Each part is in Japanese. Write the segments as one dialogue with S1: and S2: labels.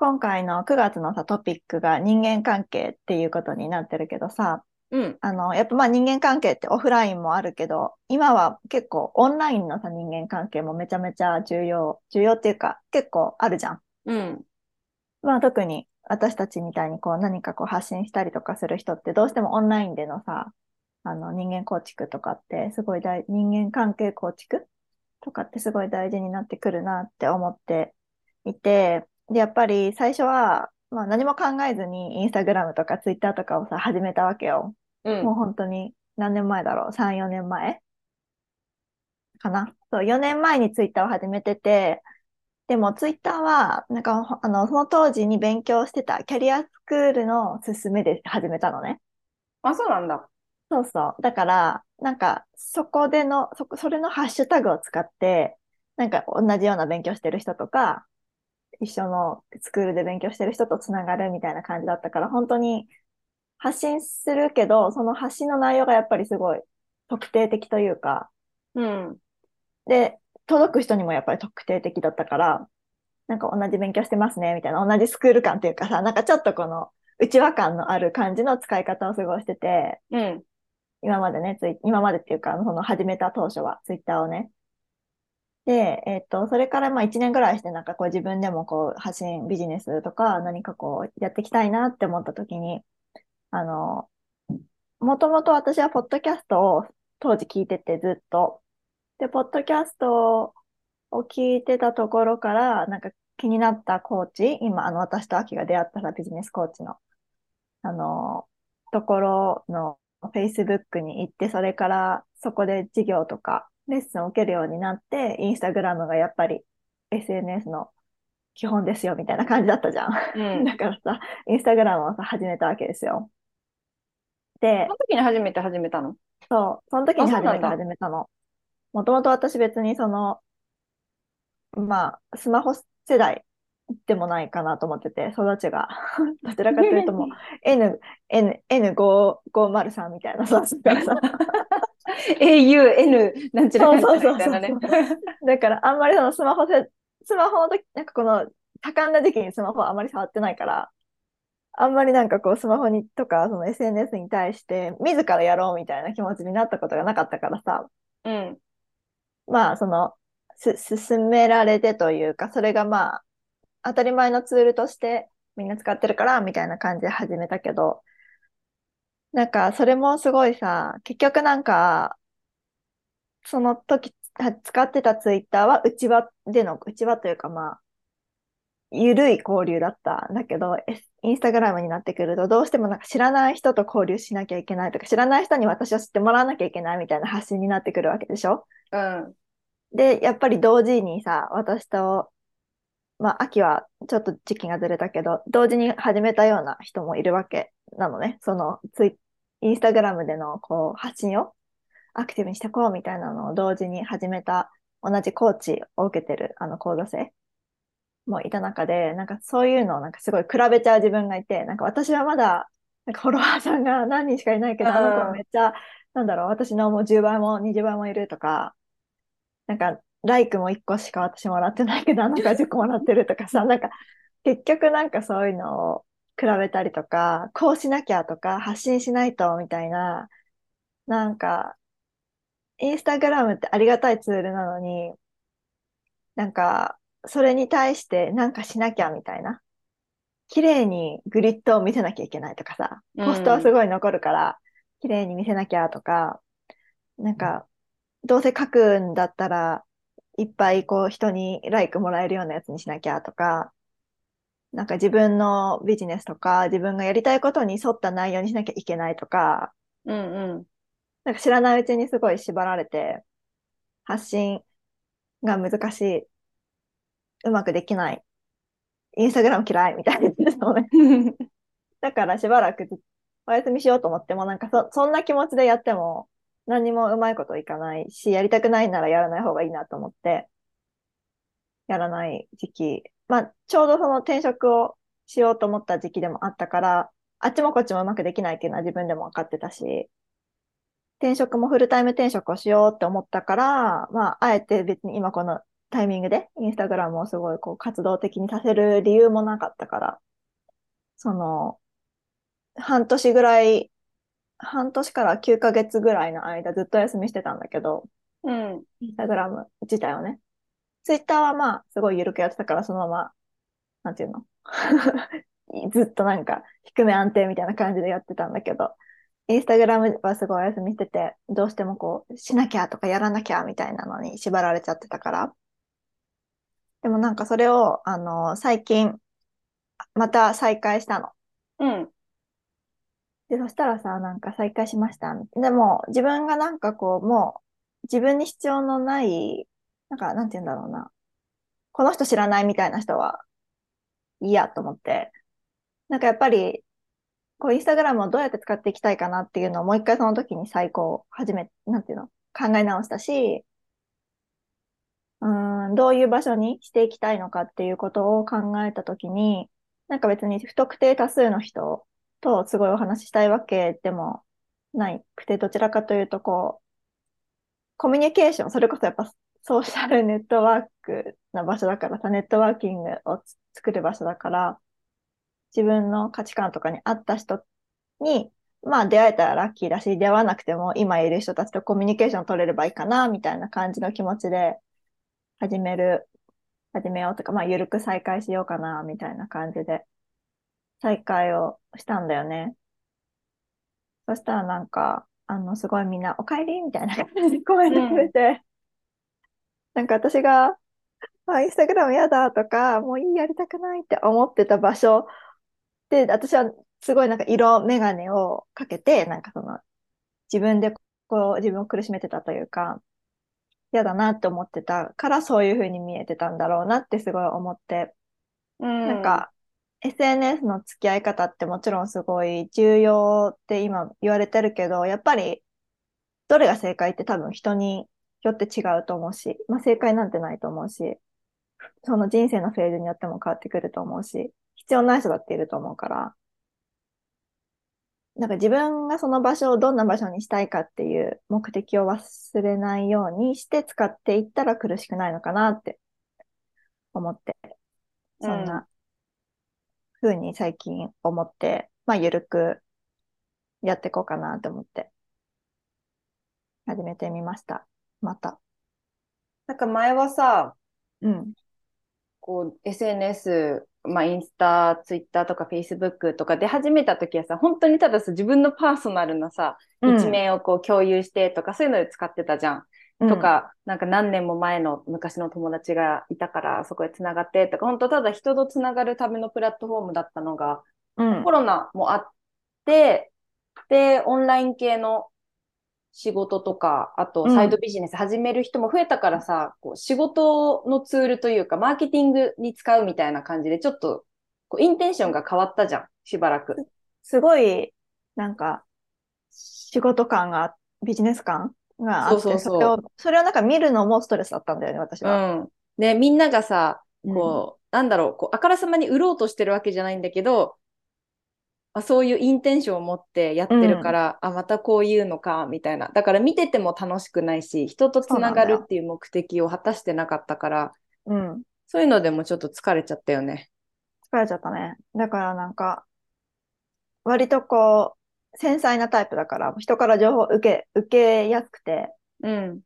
S1: 今回の9月のさ、トピックが人間関係っていうことになってるけどさ、
S2: うん。
S1: あの、やっぱまあ人間関係ってオフラインもあるけど、今は結構オンラインのさ、人間関係もめちゃめちゃ重要、重要っていうか結構あるじゃん。
S2: うん。
S1: まあ特に私たちみたいにこう何かこう発信したりとかする人ってどうしてもオンラインでのさ、あの人間構築とかってすごい大、人間関係構築とかってすごい大事になってくるなって思っていて、で、やっぱり最初は、まあ何も考えずにインスタグラムとかツイッターとかをさ、始めたわけよ。
S2: うん。
S1: もう本当に何年前だろう ?3、4年前？かな？そう、4年前にツイッターを始めてて、でもツイッターは、なんか、ほあの、その当時に勉強してたキャリアスクールの勧めで始めたのね。
S2: あ、そうなんだ。
S1: そうそう。だから、なんか、そこでの、そこ、それのハッシュタグを使って、なんか同じような勉強してる人とか、一緒のスクールで勉強してる人とつながるみたいな感じだったから、本当に発信するけど、その発信の内容がやっぱりすごい特定的というか、
S2: うん。
S1: で、届く人にもやっぱり特定的だったから、なんか同じ勉強してますね、みたいな、同じスクール感っていうかさ、なんかちょっとこの内輪感のある感じの使い方を過ごしてて、
S2: うん。
S1: 今までね、ツイ今までっていうか、その始めた当初は、ツイッターをね。で、えっと、それからまあ1年ぐらいして、なんかこう自分でもこう発信、ビジネスとか何かこうやっていきたいなって思った時に、あの、もともと私はポッドキャストを当時聞いててずっと。で、ポッドキャストを聞いてたところから、なんか気になったコーチ、今、あの、私とアキが出会ったさビジネスコーチの、あの、ところの Facebook に行って、それからそこで授業とかレッスンを受けるようになって、インスタグラムがやっぱり SNS の基本ですよみたいな感じだったじゃん。
S2: うん。
S1: だからさ、インスタグラムをさ、始めたわけですよ。で
S2: そ、の時に初めて始めたの？
S1: そう、その時に初めて始めたの。もともと私別にその、まあ、スマホ世代でもないかなと思ってて、育ちが。どちらかというともう、N、N、N503 みたいなさ、だからさ、
S2: AUN なんちゃらかんちゃらみたいなね。
S1: だからあんまりそのスマホせ、スマホの時、なんかこの多感な時期にスマホあんまり触ってないから、あんまりなんかこうスマホにとかその SNS に対して自らやろうみたいな気持ちになったことがなかったからさ、
S2: うん。
S1: まあその、す、進められてというか、それがまあ当たり前のツールとしてみんな使ってるからみたいな感じで始めたけど、なんかそれもすごいさ、結局なんか、その時は使ってたツイッターは内輪での、内輪というかまあ、ゆるい交流だったんだけど、インスタグラムになってくると、どうしてもなんか知らない人と交流しなきゃいけないとか、知らない人に私を知ってもらわなきゃいけないみたいな発信になってくるわけでしょ？
S2: うん。
S1: で、やっぱり同時にさ、私と、まあ、秋はちょっと時期がずれたけど、同時に始めたような人もいるわけなのね。そのツイ、インスタグラムでのこう発信をアクティブにしていこうみたいなのを同時に始めた同じコーチを受けてるあの講座生もいた中で、なんかそういうのをなんかすごい比べちゃう自分がいて、なんか私はまだ、なんかフォロワーさんが何人しかいないけど、あの子はめっちゃ、なんだろう、私のもう10倍も20倍もいるとか、なんか、ライクも1個しか私もらってないけど、あの子は10個もらってるとかさ、なんか、結局なんかそういうのを比べたりとか、こうしなきゃとか、発信しないとみたいな、なんか、インスタグラムってありがたいツールなのに、なんか、それに対してなんかしなきゃみたいな。綺麗にグリッドを見せなきゃいけないとかさ、ポストはすごい残るから、綺麗に見せなきゃとか、なんか、どうせ書くんだったら、いっぱいこう人にライクもらえるようなやつにしなきゃとか、なんか自分のビジネスとか、自分がやりたいことに沿った内容にしなきゃいけないとか、
S2: うんうん。
S1: なんか知らないうちにすごい縛られて、発信が難しい、うまくできない、インスタグラム嫌いみたいなのね。だからしばらくずお休みしようと思っても、なんかそ、そんな気持ちでやっても何にもうまいこといかないし、やりたくないならやらない方がいいなと思って、やらない時期。まあ、ちょうどその転職をしようと思った時期でもあったから、あっちもこっちもうまくできないっていうのは自分でも分かってたし、転職もフルタイム転職をしようって思ったから、まあ、あえて別に今このタイミングでインスタグラムをすごいこう活動的にさせる理由もなかったから、その、半年ぐらい、半年から9ヶ月ぐらいの間ずっと休みしてたんだけど、
S2: うん。
S1: インスタグラム自体をね。ツイッターはまあ、すごい緩くやってたから、そのまま、なんていうの？ずっとなんか、低め安定みたいな感じでやってたんだけど、インスタグラムはすごいお休みしてて、どうしてもこう、しなきゃとかやらなきゃみたいなのに縛られちゃってたから。でもなんかそれを、あの、最近、また再開したの。
S2: うん。
S1: で、そしたらさ、なんか再開しました。でも、自分がなんかこう、もう、自分に必要のない、なんか、なんて言うんだろうな。この人知らないみたいな人は、いいやと思って。なんかやっぱり、こう、インスタグラムをどうやって使っていきたいかなっていうのをもう一回その時に再考、始め、なんていうの、考え直したし、うーん、どういう場所にしていきたいのかっていうことを考えた時に、なんか別に不特定多数の人とすごいお話ししたいわけでもないくて、どちらかというとこう、コミュニケーション、それこそやっぱソーシャルネットワークな場所だからさ、ネットワーキングをつ作る場所だから、自分の価値観とかに合った人に、まあ出会えたらラッキーだし、出会わなくても今いる人たちとコミュニケーション取れればいいかな、みたいな感じの気持ちで始める、始めようとか、まあゆるく再開しようかな、みたいな感じで再開をしたんだよね。そしたらなんか、あの、すごいみんな、お帰りみたいな感じでコメントくれて、なんか私が、あ、インスタグラムやだとか、もういい、やりたくないって思ってた場所で、私はすごいなんか色眼鏡をかけて、なんかその、自分でこう、自分を苦しめてたというか、嫌だなって思ってたからそういう風に見えてたんだろうなってすごい思って、
S2: うん。
S1: なんか、SNS の付き合い方ってもちろんすごい重要って今言われてるけど、やっぱりどれが正解って多分人によって違うと思うし、まあ正解なんてないと思うし、その人生のフェーズによっても変わってくると思うし、必要ない人だっていると思うから、なんか自分がその場所をどんな場所にしたいかっていう目的を忘れないようにして使っていったら苦しくないのかなって思って、そんな風に最近思って、まあゆるくやっていこうかなと思って始めてみました。また。
S2: なんか前はさ、
S1: うん。
S2: こう、SNS、まあ、インスタ、ツイッターとかフェイスブックとかで始めた時はさ、本当にたださ、自分のパーソナルなさ、一面をこう共有してとか、そういうので使ってたじゃん。
S1: うん
S2: と、か、なんか何年も前の昔の友達がいたから、そこで繋がってとか、本当ただ人と繋がるためのプラットフォームだったのが、
S1: うん
S2: コ。ロナもあって、で、オンライン系の仕事とか、あと
S1: うん
S2: サイドビジネス始める人も増えたからさ、こう仕事のツールというか、マーケティングに使うみたいな感じで、ちょっとこうインテンションが変わったじゃん、しばらく。
S1: すごい、なんか、仕事感が、ビジネス感があって、
S2: そうそうそう
S1: れを、それをなんか見るのもストレスだったんだよね、私
S2: う
S1: は。
S2: ん。で、みんながさ、
S1: うん
S2: こう、なんだろう、こう、あからさまに売ろうとしてるわけじゃないんだけど、あそういうインテンションを持ってやってるから、あ、またこういうのか、みたいな。だから見てても楽しくないし、人とつながるっていう目的を果たしてなかったから、
S1: うん。
S2: そういうのでもちょっと疲れちゃったよね。
S1: 疲れちゃったね。だからなんか、割とこう、繊細なタイプだから、人から情報を受け、受けやすくて、
S2: うん。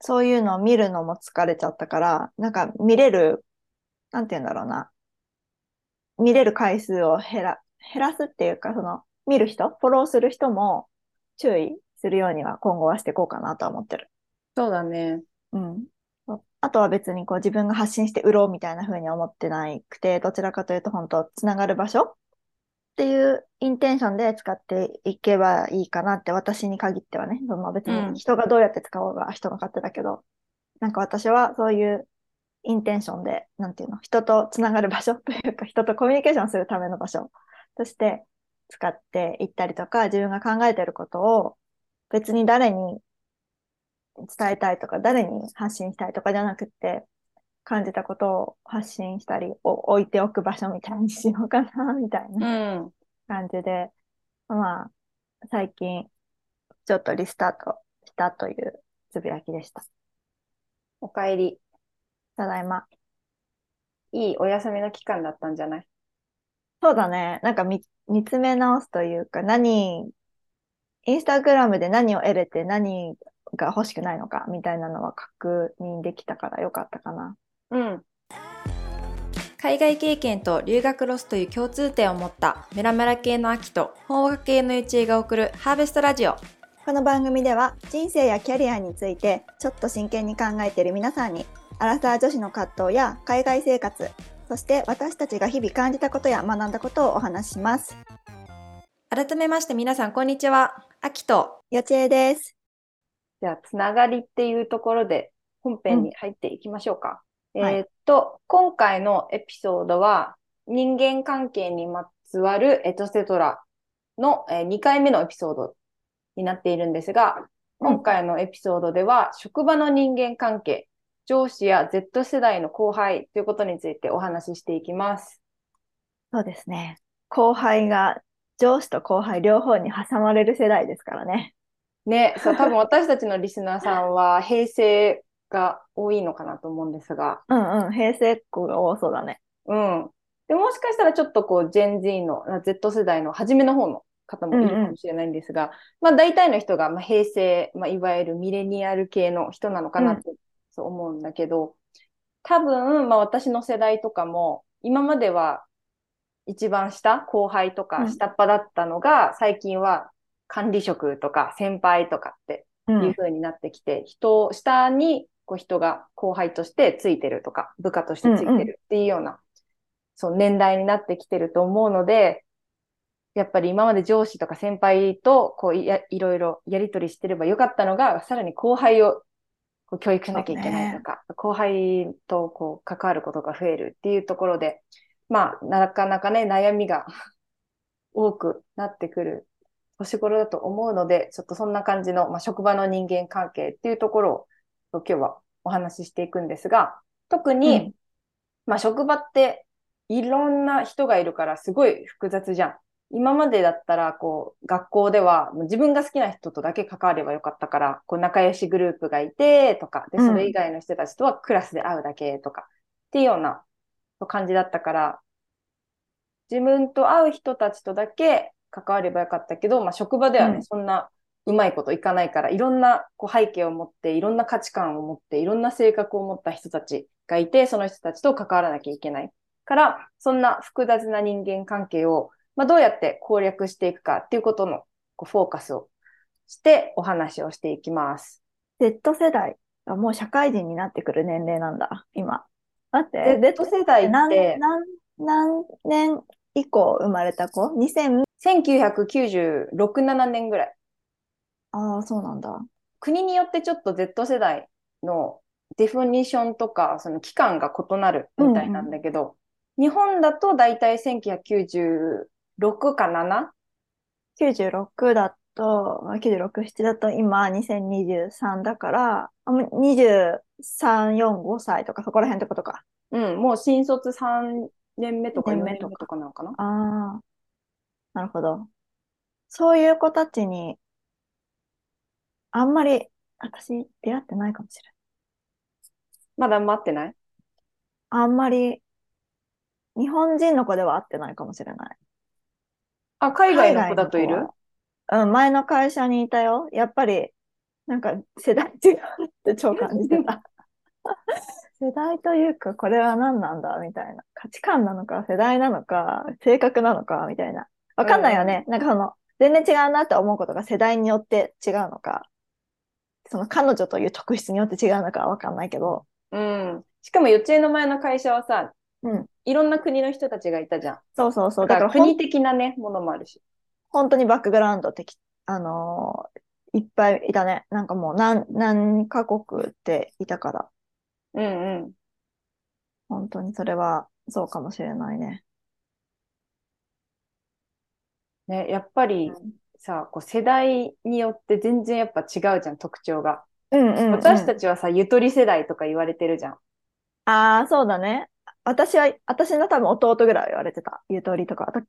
S1: そういうのを見るのも疲れちゃったから、なんか見れる、なんて言うんだろうな。見れる回数を減ら、減らすっていうか、その、見る人、フォローする人も注意するようには今後はしていこうかなとは思ってる。
S2: そうだね。
S1: うん。あとは別にこう自分が発信して売ろうみたいな風に思ってないくて、どちらかというと本当つながる場所っていうインテンションで使っていけばいいかなって私に限ってはね、その別
S2: うん
S1: に人がどうやって使おうが人の勝手だけど、なんか私はそういうインテンションで、なんていうの、人とつながる場所というか人とコミュニケーションするための場所として使っていったりとか、自分が考えていることを別に誰に伝えたいとか、誰に発信したいとかじゃなくて、感じたことを発信したり、お置いておく場所みたいにしようかな、みたいうな
S2: ん。
S1: 感じで、まあ、最近、ちょっとリスタートしたというつぶやきでした。
S2: おかえり。
S1: ただいま。
S2: いいお休みの期間だったんじゃない？
S1: そうだね。なんか見、見つめ直すというか、何、インスタグラムで何を得れて何が欲しくないのかみたいなのは確認できたからよかったかな。
S2: うん。海外経験と留学ロスという共通点を持ったメラメラ系の秋と法学系のゆちえが送るハーベストラジオ。
S1: この番組では人生やキャリアについてちょっと真剣に考えている皆さんにアラサー女子の葛藤や海外生活そして私たちが日々感じたことや学んだことをお話しします。
S2: 改めまして皆さんこんにちは。秋と。
S1: よちえです。
S2: じゃあ、つながりっていうところで本編に入っていきましょうか。
S1: はい
S2: えーっと、今回のエピソードは人間関係にまつわるエトセトラの、え2回目のエピソードになっているんですが、
S1: うん
S2: 今回のエピソードでは職場の人間関係、上司や Z 世代の後輩ということについてお話ししていきます。
S1: そうですね。後輩が上司と後輩両方に挟まれる世代ですからね。
S2: ね、そう、多分私たちのリスナーさんは平成が多いのかなと思うんですが、
S1: うんうん。平成っ子が多そうだね。
S2: うん。で、もしかしたらちょっとこう、ジェン Z の、あ Z 世代の初めの方の方もいるかもしれないんですが、まあ大体の人が、まあ、平成、まあいわゆるミレニアル系の人なのかなって、そう思うんだけど、多分、まあ私の世代とかも、今までは一番下、後輩と
S1: うん
S2: か下っ端だったのが、最近は管理職とか先輩とかって
S1: う。
S2: いうん風になってきて、人、下にこう人が後輩としてついてるとか、部下としてついてるっていうような、そう年代になってきてると思うので、やっぱり今まで上司とか先輩とこういやいろいろやりとりしてればよかったのが、さらに後輩をこう教育しなきゃいけないとか、後輩とこう関わることが増えるっていうところで、まあ、なかなかね、悩みが 多くなってくる年頃だと思うので、ちょっとそんな感じの、まあ、職場の人間関係っていうところを今日はお話ししていくんですが、特に、
S1: うん
S2: まあ、職場っていろんな人がいるからすごい複雑じゃん。今までだったら、こう、学校では自分が好きな人とだけ関わればよかったから、こう、仲良しグループがいて、とか、で、
S1: うん
S2: それ以外の人たちとはクラスで会うだけとか、っていうような感じだったから、自分と会う人たちとだけ関わればよかったけど、まあ、職場ではね、
S1: うん
S2: そんなうまいこといかないから、いろんなこう背景を持って、いろんな価値観を持って、いろんな性格を持った人たちがいて、その人たちと関わらなきゃいけない。から、そんな複雑な人間関係を、まあ、どうやって攻略していくかっていうことのこうフォーカスをしてお話をしていきます。
S1: Z 世代がもう社会人になってくる年齢なんだ、今。待って、
S2: Z 世代っ
S1: 何
S2: て、
S1: 何何年以降生まれた子 ?2000?
S2: 1996、7年ぐらい。
S1: ああ、そうなんだ。
S2: 国によってちょっと Z 世代のデフィニッションとか、その期間が異なるみたいなんだけど、日本だとだいたい1996か 7?
S1: 96だと、まあ96、7だと今2023だから、あもう23、4、5歳とかそこら辺ってことか。
S2: うん、もう新卒3年目とか4
S1: 年目とか
S2: 年目とかなのかな？
S1: ああ、なるほど。そういう子たちに、あんまり私出会ってないかもしれない。
S2: まだ待ってない？
S1: あんまり日本人の子では会ってないかもしれない。
S2: あ、海外の子だといる？
S1: うん、前の会社にいたよ。やっぱり、なんか世代違うって超感じてた。世代というか、これは何なんだみたいな。価値観なのか、世代なのか、性格なのか、みたいな。わかんないよね。なんかその、全然違うなって思うことが世代によって違うのか、その彼女という特質によって違うのかはわかんないけど、
S2: うん。しかも、幼稚園の前の会社はさ、
S1: うん。
S2: いろんな国の人たちがいたじゃん。
S1: そうそうそう。
S2: だか
S1: ら
S2: 国的なね、ものもあるし。
S1: 本当にバックグラウンド的、あのーいっぱいいたね。なんかもう何、何カ国っていたから、
S2: うんうん。
S1: 本当にそれはそうかもしれないね。
S2: ね、やっぱりさ、こう世代によって全然やっぱ違うじゃん、特徴が。
S1: うんうんうん。
S2: 私たちはさ、ゆとり世代とか言われてるじゃん。
S1: ああ、そうだね。私は、私の多分弟ぐらいは言われてた。ゆとりとか。あと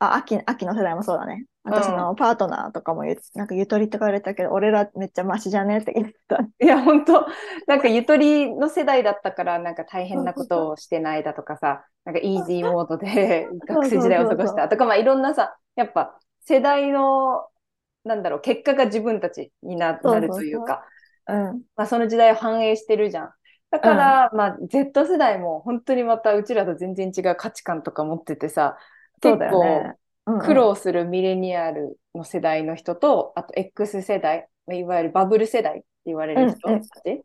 S1: あ、秋、秋の世代もそうだね。私のパートナーとかも言う、なんかゆとりって言われたけど、俺らめっちゃマシじゃねって言ってた。
S2: いや、本当なんかゆとりの世代だったから、なんか大変なことをしてないだとかさ、なんかイージーモードで学生時代を過ごしたとか、まあいろんなさ、やっぱ世代の、なんだろう、結果が自分たちにななるというか、
S1: うん。
S2: まあその時代を反映してるじゃん。だから、まあ Z 世代も本当にまたうちらと全然違う価値観とか持っててさ、結構、苦労するミレニアルの世代の人と、あと X 世代、まあいわゆるバブル世代って言われる人
S1: うんうん。
S2: たち、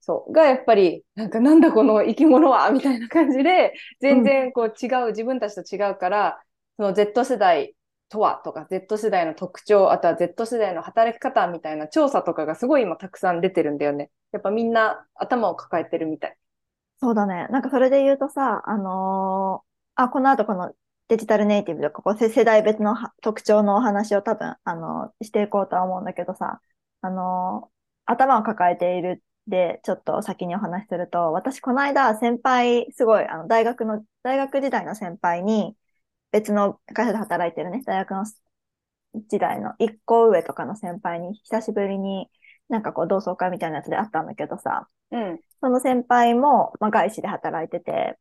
S2: そう、がやっぱり、なんかなんだこの生き物はみたいな感じで、全然こう違う、自分たちと違うから、その Z 世代とはとか、Z 世代の特徴、あとは Z 世代の働き方みたいな調査とかがすごい今たくさん出てるんだよね。やっぱみんな頭を抱えてるみたい。
S1: そうだね。なんかそれで言うとさ、あのーあ、この後このデジタルネイティブとか、こう世代別の特徴のお話を多分、あのしていこうとは思うんだけどさ、あのー頭を抱えているで、ちょっと先にお話しすると、私この間先輩、すごい、あの、大学の、大学時代の先輩に、別の会社で働いてるね、大学の時代の一個上とかの先輩に、久しぶりになんかこう同窓会みたいなやつで会ったんだけどさ、
S2: うん。
S1: その先輩も、まあ、外資で働いてて、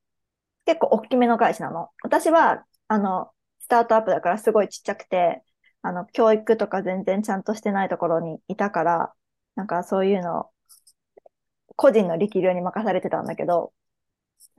S1: 結構大きめの外資なの。私は、あの、スタートアップだからすごいちっちゃくて、あの、教育とか全然ちゃんとしてないところにいたから、なんかそういうの、個人の力量に任されてたんだけど、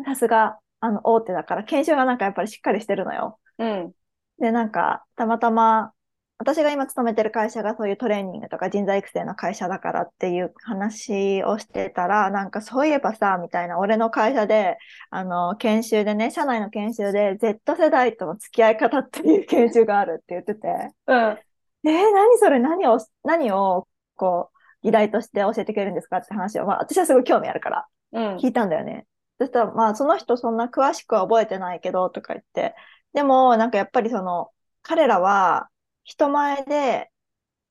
S1: さすが、あの、大手だから、研修がなんかやっぱりしっかりしてるのよ。
S2: うん。
S1: で、なんか、たまたま、私が今勤めてる会社がそういうトレーニングとか人材育成の会社だからっていう話をしてたら、なんかそういえばさ、みたいな、俺の会社で、あの、研修でね、社内の研修で Z 世代との付き合い方っていう研修があるって言ってて、
S2: うん。
S1: えー、何それ？何を、何を、こう、議題として教えてくれるんですかって話を、まあ私はすごい興味あるから、
S2: うん。
S1: 聞いたんだよね。そしたら、まあ、その人そんな詳しくは覚えてないけど、とか言って。でも、なんかやっぱりその、彼らは人前で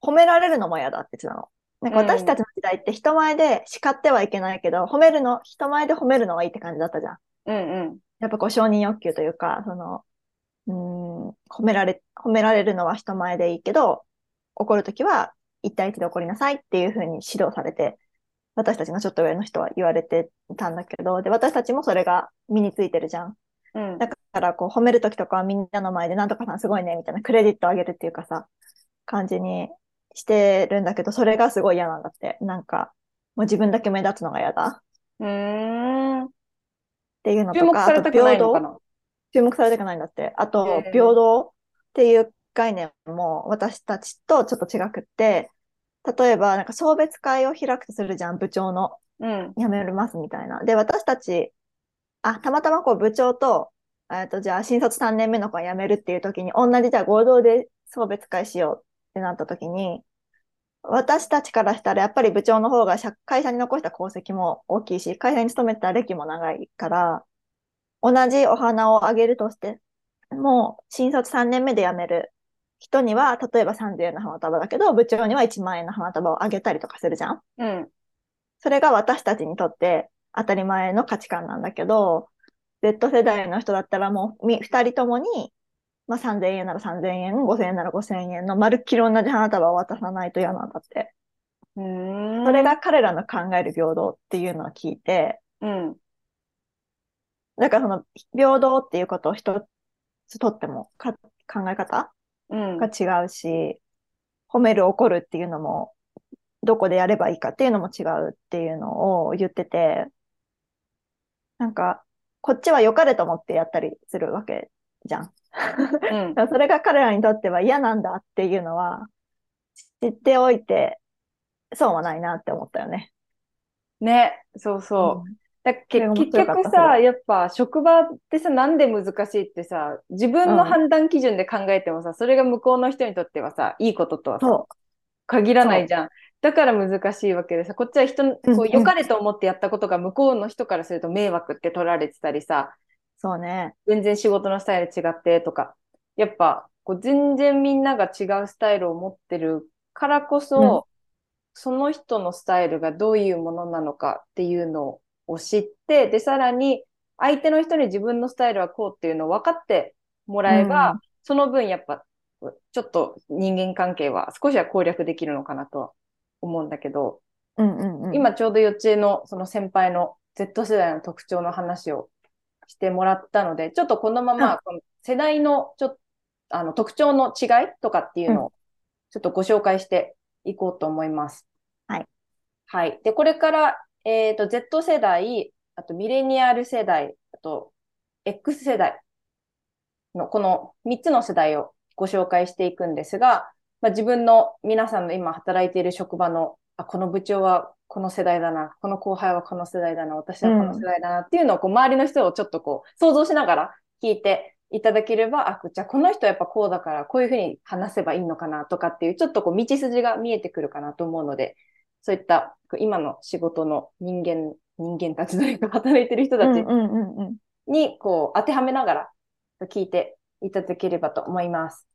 S1: 褒められるのも嫌だって言ってたの。なんか私たちの時代って人前で叱ってはいけないけど、褒めるの、人前で褒めるのはいいって感じだったじゃん。
S2: うんうん。
S1: やっぱこう承認欲求というか、その、うーん、褒められ、褒められるのは人前でいいけど、怒るときは一対一で怒りなさいっていうふうに指導されて、私たちのちょっと上の人は言われてたんだけど、で、私たちもそれが身についてるじゃん。
S2: うん。
S1: だから、こう、褒めるときとかはみんなの前で、なんとかさんすごいね、みたいなクレジットあげるっていうかさ、感じにしてるんだけど、それがすごい嫌なんだって。なんか、もう自分だけ目立つのが嫌だ
S2: うーん。
S1: っていうの
S2: 注
S1: とか、
S2: 目されたくないのか
S1: あと平等？
S2: な
S1: 注目されたくないんだって。あと平等っていう概念も私たちとちょっと違くって、例えば、なんか送別会を開くとするじゃん、部長の。
S2: うん。
S1: 辞めますみたいな。で、私たち、あ、たまたまこう部長と、えっと、じゃあ新卒3年目の子が辞めるっていう時に、同じじゃあ合同で送別会しようってなった時に、私たちからしたらやっぱり部長の方が社会社に残した功績も大きいし、会社に勤めてた歴も長いから、同じお花をあげるとして、もう新卒3年目で辞める人には、例えば3000円の花束だけど、部長には1万円の花束をあげたりとかするじゃん
S2: うん。
S1: それが私たちにとって当たり前の価値観なんだけど、Z 世代の人だったらもうみ二人ともに、まあ、3000円なら3000円、5000円なら5000円のまるっきり同じ花束を渡さないと嫌なんだって。
S2: うーん。
S1: それが彼らの考える平等っていうのを聞いて、
S2: うん。
S1: だからその平等っていうことを一つとってもか考え方
S2: うん。
S1: が違うし、褒める怒るっていうのも、どこでやればいいかっていうのも違うっていうのを言ってて、なんか、こっちは良かれと思ってやったりするわけじゃん。
S2: うん。
S1: それが彼らにとっては嫌なんだっていうのは、知っておいて、そうはないなって思ったよね。
S2: ね、そうそう。だけ
S1: それが面
S2: 結局さ、やっぱ職場ってさ、なんで難しいってさ、自分の判断基準で考えてもさ、それが向こうの人にとってはさ、いいこととはさ、
S1: そ
S2: 限らないじゃん。だから難しいわけでさ、こっちは人こう、良かれと思ってやったことが向こうの人からすると迷惑って取られてたりさ、
S1: う、そうね。
S2: 全然仕事のスタイル違ってとか、やっぱ、こう、全然みんなが違うスタイルを持ってるからこそ、その人のスタイルがどういうものなのかっていうのを知って、で、さらに、相手の人に自分のスタイルはこうっていうのを分かってもらえば、
S1: うん
S2: その分やっぱ、ちょっと人間関係は少しは攻略できるのかなとは思うんだけど、
S1: うんうんうん。
S2: 今ちょうど幼稚園のその先輩の Z 世代の特徴の話をしてもらったので、ちょっとこのま
S1: うん
S2: まこの世代のちょっとあの特徴の違いとかっていうのをちょっとご紹介していこうと思います。
S1: はい。
S2: はい。で、これから、えっと、Z 世代、あとミレニアル世代、あと X 世代のこの3つの世代をご紹介していくんですが、まあ、自分の皆さんの今働いている職場の、あ、この部長はこの世代だな、この後輩はこの世代だな、私はこの世代だなっていうのをこう周りの人をちょっとこう想像しながら聞いていただければ、あ、じゃあこの人はやっぱこうだからこういうふうに話せばいいのかなとかっていうちょっとこう道筋が見えてくるかなと思うので、そういった今の仕事の人間、人間たちというか働いてる人たち。にこう当てはめながら聞いていただければと思います。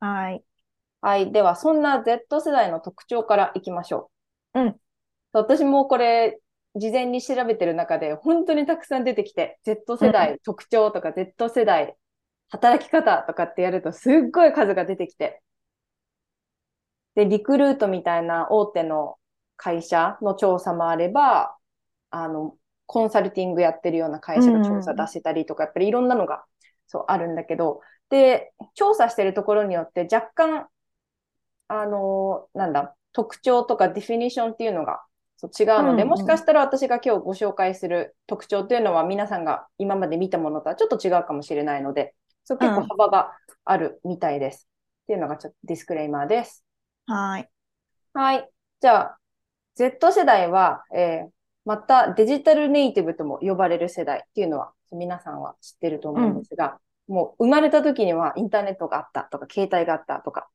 S1: はい。
S2: はい。では、そんな Z 世代の特徴からいきましょう。
S1: うん。
S2: 私もこれ、事前に調べてる中で、本当にたくさん出てきて、Z 世代特徴とか、Z 世代働き方とかってやると、すっごい数が出てきて。で、リクルートみたいな大手の会社の調査もあれば、あの、コンサルティングやってるような会社が調査出してたりとか、やっぱりいろんなのが、そう、あるんだけど、で、調査してるところによって若干、あの、なんだ、特徴とかディフィニッションっていうのがそう違うので、
S1: うんうん
S2: もしかしたら私が今日ご紹介する特徴っていうのは皆さんが今まで見たものとはちょっと違うかもしれないので、そう結構幅があるみたいです。っていうのがちょっとディスクレイマーです。
S1: はい。
S2: はい。じゃあ、Z 世代は、えーまたデジタルネイティブとも呼ばれる世代っていうのは皆さんは知ってると思うんですが、もう生まれた時にはインターネットがあったとか、携帯があったとか、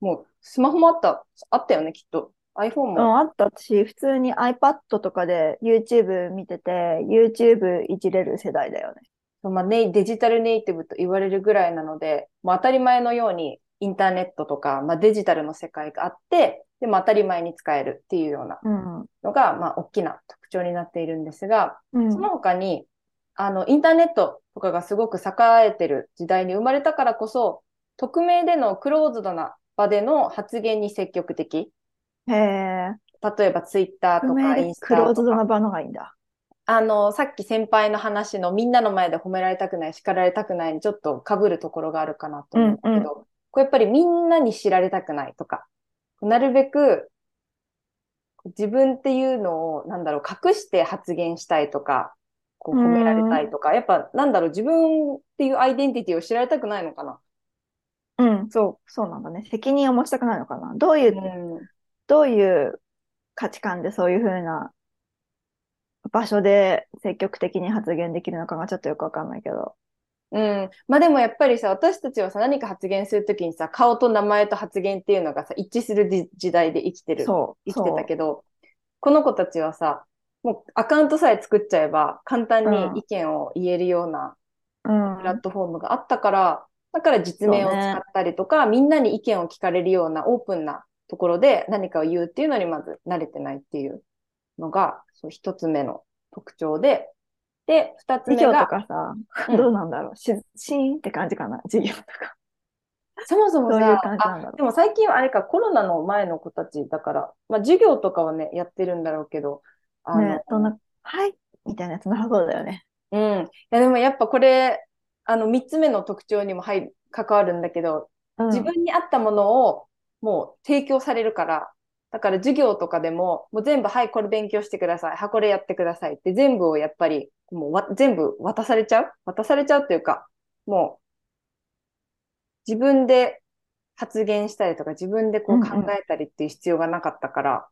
S2: もうスマホもあった、あったよね、きっと。iPhone
S1: うん、
S2: も。
S1: あったし、普通に iPad とかで YouTube 見てて、YouTube いじれる世代だよね。
S2: まあね、デジタルネイティブと言われるぐらいなので、もう当たり前のようにインターネットとか、まあ、デジタルの世界があって、でも当たり前に使えるっていうような
S1: うん。
S2: のが、まあ、大きな特徴になっているんですが、
S1: うん
S2: その他に、あの、インターネットとかがすごく栄えてる時代に生まれたからこそ、匿名でのクローズドな場での発言に積極的。
S1: へえ。
S2: 例えばツイッターと
S1: 匿
S2: かインス
S1: 名でクロー
S2: タとか。
S1: ズドな場のがいいんだ。
S2: あの、さっき先輩の話のみんなの前で褒められたくない、叱られたくないにちょっと被るところがあるかなと思うんだけど、
S1: うん
S2: これやっぱりみんなに知られたくないとか、なるべく自分っていうのを、なんだろう、隠して発言したいとか、こう褒められたいとか、やっぱなんだろう、自分っていうアイデンティティを知られたくないのかな。
S1: うん、そう、そうなんだね。責任を持ちたくないのかな。どういう、
S2: うん
S1: どういう価値観でそういうふうな場所で積極的に発言できるのかがちょっとよくわかんないけど。
S2: うん。まあでもやっぱりさ、私たちはさ、何か発言するときにさ、顔と名前と発言っていうのがさ、一致する時時代で生きてる。
S1: そう、
S2: 生きてた
S1: そ
S2: けど、この子たちはさ、もうアカウントさえ作っちゃえば、簡単に意見を言えるような
S1: う。うん
S2: プ。ラットフォームがあったから、だから実名を使ったりとか、みんなに意見を聞かれるようなオープンなところで何かを言うっていうのにまず慣れてないっていうのが、そう一つ目の特徴で、で、二つ
S1: 授業と
S2: 目が、
S1: かさ、
S2: うん
S1: どうなんだろう。し、シーンって感じかな。授業とか。
S2: そもそも
S1: そういう
S2: さ、
S1: 感じなんだろ
S2: あでも最近はあれか、コロナの前の子たちだから、まあ授業とかはね、やってるんだろうけど、あ
S1: う。
S2: の、
S1: ね、どんな、はい？みたいなやつなさそうだよね。
S2: うん。いや、でもやっぱこれ、あの、三つ目の特徴にも入る、関わるんだけど、
S1: うん。
S2: 自分に合ったものをもう提供されるから、だから授業とかでも、もう全部、はい、これ勉強してください。はい、これやってください。って全部をやっぱり、もうわ全部渡されちゃう？渡されちゃうっていうか、もう、自分で発言したりとか、自分でこう
S1: うんうん。
S2: 考えたりっていう必要がなかったから、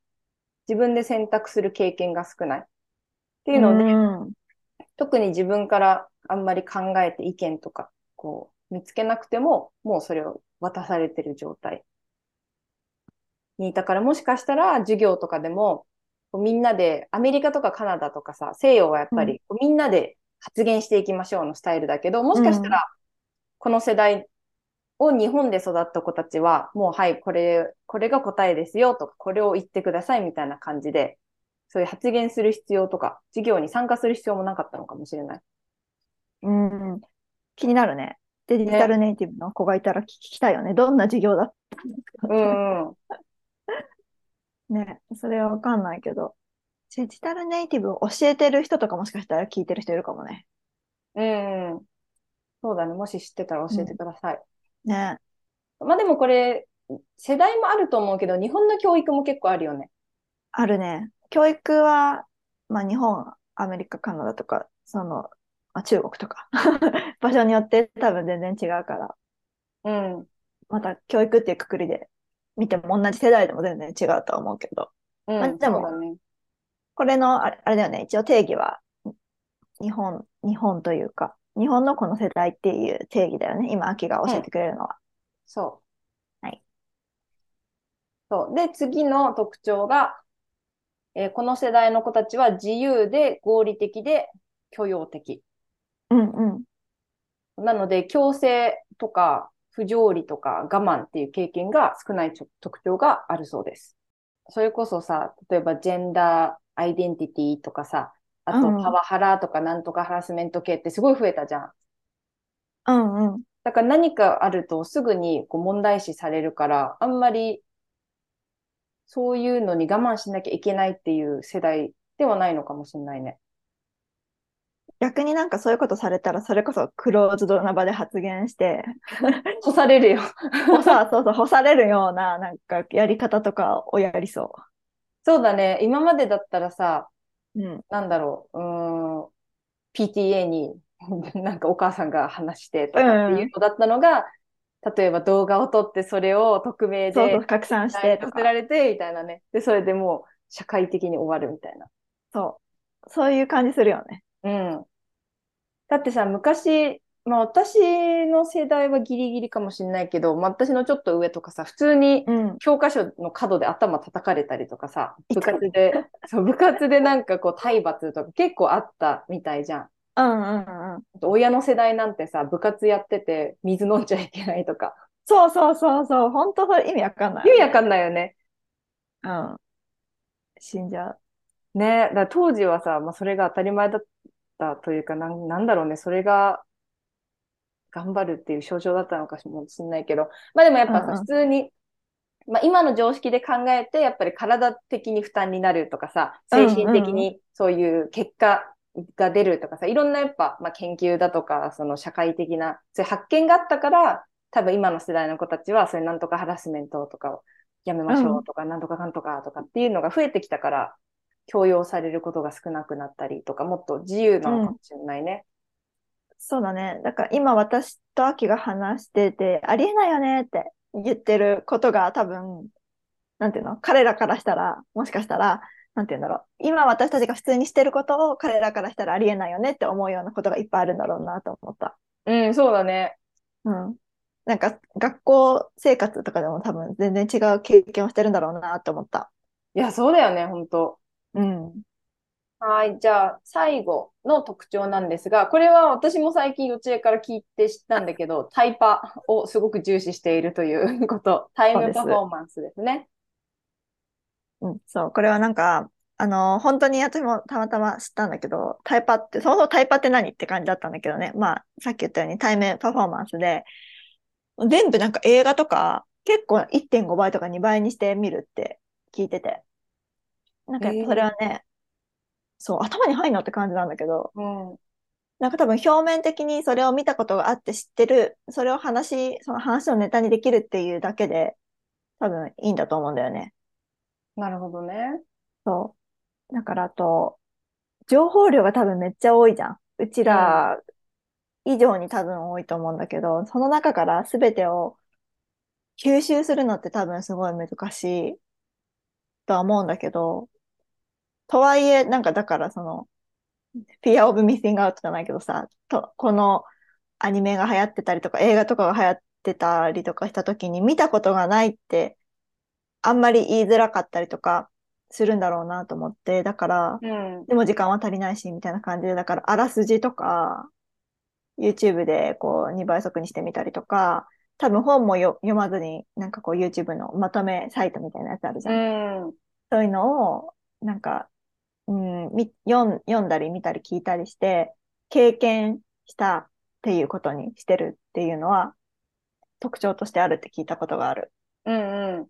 S2: 自分で選択する経験が少ない。っていうので、
S1: うん。
S2: 特に自分からあんまり考えて意見とか、こう、見つけなくても、もうそれを渡されてる状態にいたから、もしかしたら授業とかでも、みんなで、アメリカとかカナダとかさ、西洋はやっぱり、こうみんなで発言していきましょうのスタイルだけど、もしかしたら、この世代を日本で育った子たちは、もうはい、これ、これが答えですよとか、これを言ってくださいみたいな感じで、そういう発言する必要とか、授業に参加する必要もなかったのかもしれない。
S1: うん。気になるね。デジタルネイティブの子がいたら聞きたいよね。どんな授業だったんですか？
S2: うんうん。
S1: ね、それはわかんないけど。デジタルネイティブを教えてる人とかもしかしたら聞いてる人いるかもね。
S2: うんうん。そうだね。もし知ってたら教えてください。
S1: ね。
S2: まあでもこれ、世代もあると思うけど、日本の教育も結構あるよね。
S1: あるね。教育は、まあ日本、アメリカ、カナダとか、その、まあ、中国とか、場所によって多分全然違うから、
S2: うん。
S1: また教育っていうくくりで見ても同じ世代でも全然違うとは思うけど、
S2: うん。
S1: まあでも
S2: ね。
S1: これのあれ、あれだよね、一応定義は、日本、日本というか、日本のこの世代っていう定義だよね。今、秋が教えてくれるのは。
S2: そう。
S1: はい。
S2: そう。で、次の特徴が、えーこの世代の子たちは自由で合理的で許容的。
S1: うんうん。
S2: なので、強制とか不条理とか我慢っていう経験が少ない特徴があるそうです。それこそさ、例えばジェンダーアイデンティティとかさ、あと
S1: うん
S2: パワハラとかなんとかハラスメント系ってすごい増えたじゃん。
S1: うんうん。
S2: だから何かあるとすぐにこう問題視されるから、あんまりそういうのに我慢しなきゃいけないっていう世代ではないのかもしれないね。
S1: 逆になんかそういうことされたら、それこそクローズドな場で発言して、
S2: 干されるよ。
S1: 干さ、そうそう、干されるような、なんかやり方とかをやりそ
S2: そうだね。今までだったらさ、
S1: う。うん。
S2: なんだろう、うーん、PTA に なんかお母さんが話してとかっていうのだったのが、例えば動画を撮ってそれを匿名
S1: そうそう、
S2: で
S1: 拡散してと
S2: せ。られてみたいなね。で、それでもう社会的に終わるみたいな。
S1: そう。そういう感じするよね。
S2: うん。だってさ、昔、まあ私の世代はギリギリかもしれないけど、まあ私のちょっと上とかさ、普通に
S1: うん。
S2: 教科書の角で頭叩かれたりとかさ、部活で、そう、部活でなんかこう体罰とか結構あったみたいじゃん。
S1: うんうんうん。
S2: 親の世代なんてさ、部活やってて水飲んじゃいけないとか。
S1: そうそうそうそう。本当それ意味わかんない。
S2: 意味わかんないよね。
S1: うん。死んじゃう。
S2: ね。だから当時はさ、まあそれが当たり前だったというか、なん、なんだろうね。それが頑張るっていう象徴だったのかもしれないけど。まあでもやっぱさ、
S1: うんうん
S2: 普通に、まあ今の常識で考えて、やっぱり体的に負担になるとかさ、精神的にそういう結果が出るとかさ、いろんなやっぱ、まあ研究だとか、その社会的な、そういう発見があったから、多分今の世代の子たちは、そういうなんとかハラスメントとかをやめましょうとか、なんとかかんとかとかっていうのが増えてきたから、強要されることが少なくなったりとか、もっと自由なのかもしれないね。
S1: そうだね。だから今私とアキが話してて、ありえないよねって言ってることが多分、なんていうの？彼らからしたら、もしかしたら、なんていうんだろう。今私たちが普通にしてることを彼らからしたらありえないよねって思うようなことがいっぱいあるんだろうなと思った。
S2: うん、そうだね。
S1: うん。なんか学校生活とかでも多分全然違う経験をしてるんだろうなと思った。
S2: いや、そうだよね、本当
S1: うん。
S2: はい。じゃあ、最後の特徴なんですが、これは私も最近、幼稚園から聞いて知ったんだけど、タイパをすごく重視しているという こと。タイム
S1: そうです
S2: パフォーマンスですね。
S1: うん、そう、これはなんか、あの、本当に私もたまたま知ったんだけど、タイパって、そもそもタイパって何って感じだったんだけどね。まあ、さっき言ったように対面パフォーマンスで、全部なんか映画とか、結構1.5倍とか2倍にして見るって聞いてて。なんかやっぱそれはね、そう、頭に入んのって感じなんだけど、
S2: うん。
S1: なんか多分表面的にそれを見たことがあって知ってる、それを話、その話のネタにできるっていうだけで、多分いいんだと思うんだよね。
S2: なるほどね。
S1: そう。だからあと、情報量が多分めっちゃ多いじゃん。うちら以上に多分多いと思うんだけど、その中から全てを吸収するのって多分すごい難しいとは思うんだけど、とはいえ、なんかだからその、Fear of Missing Out じゃないけどさ、と、このアニメが流行ってたりとか映画とかが流行ってたりとかした時に見たことがないってあんまり言いづらかったりとかするんだろうなと思って、だから、
S2: うん。
S1: でも時間は足りないし、みたいな感じで、だからあらすじとか、YouTube でこう2倍速にしてみたりとか、多分本もよ読まずに、なんかこう YouTube のまとめサイトみたいなやつあるじゃん。
S2: うん。
S1: そういうのを、なんか、うん、み読ん、読んだり見たり聞いたりして、経験したっていうことにしてるっていうのは特徴としてあるって聞いたことがある。
S2: うんうん。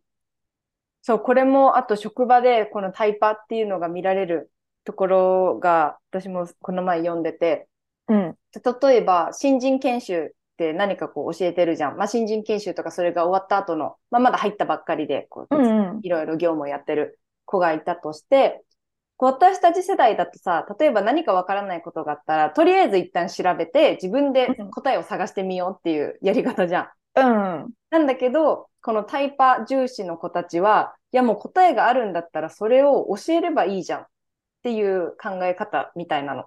S2: そう、これも、あと職場でこのタイパっていうのが見られるところが、私もこの前読んでて、
S1: うん。
S2: 例えば、新人研修って何かこう教えてるじゃん。まあ、新人研修とかそれが終わった後の、まあ、まだ入ったばっかりで、こう。いろいろ業務をやってる子がいたとして、私たち世代だとさ、例えば何かわからないことがあったら、とりあえず一旦調べて、自分で
S1: うん
S2: 答えを探してみようっていうやり方じゃん。
S1: うん。
S2: なんだけど、このタイパ重視の子たちは、いやもう答えがあるんだったらそれを教えればいいじゃんっていう考え方みたいなの。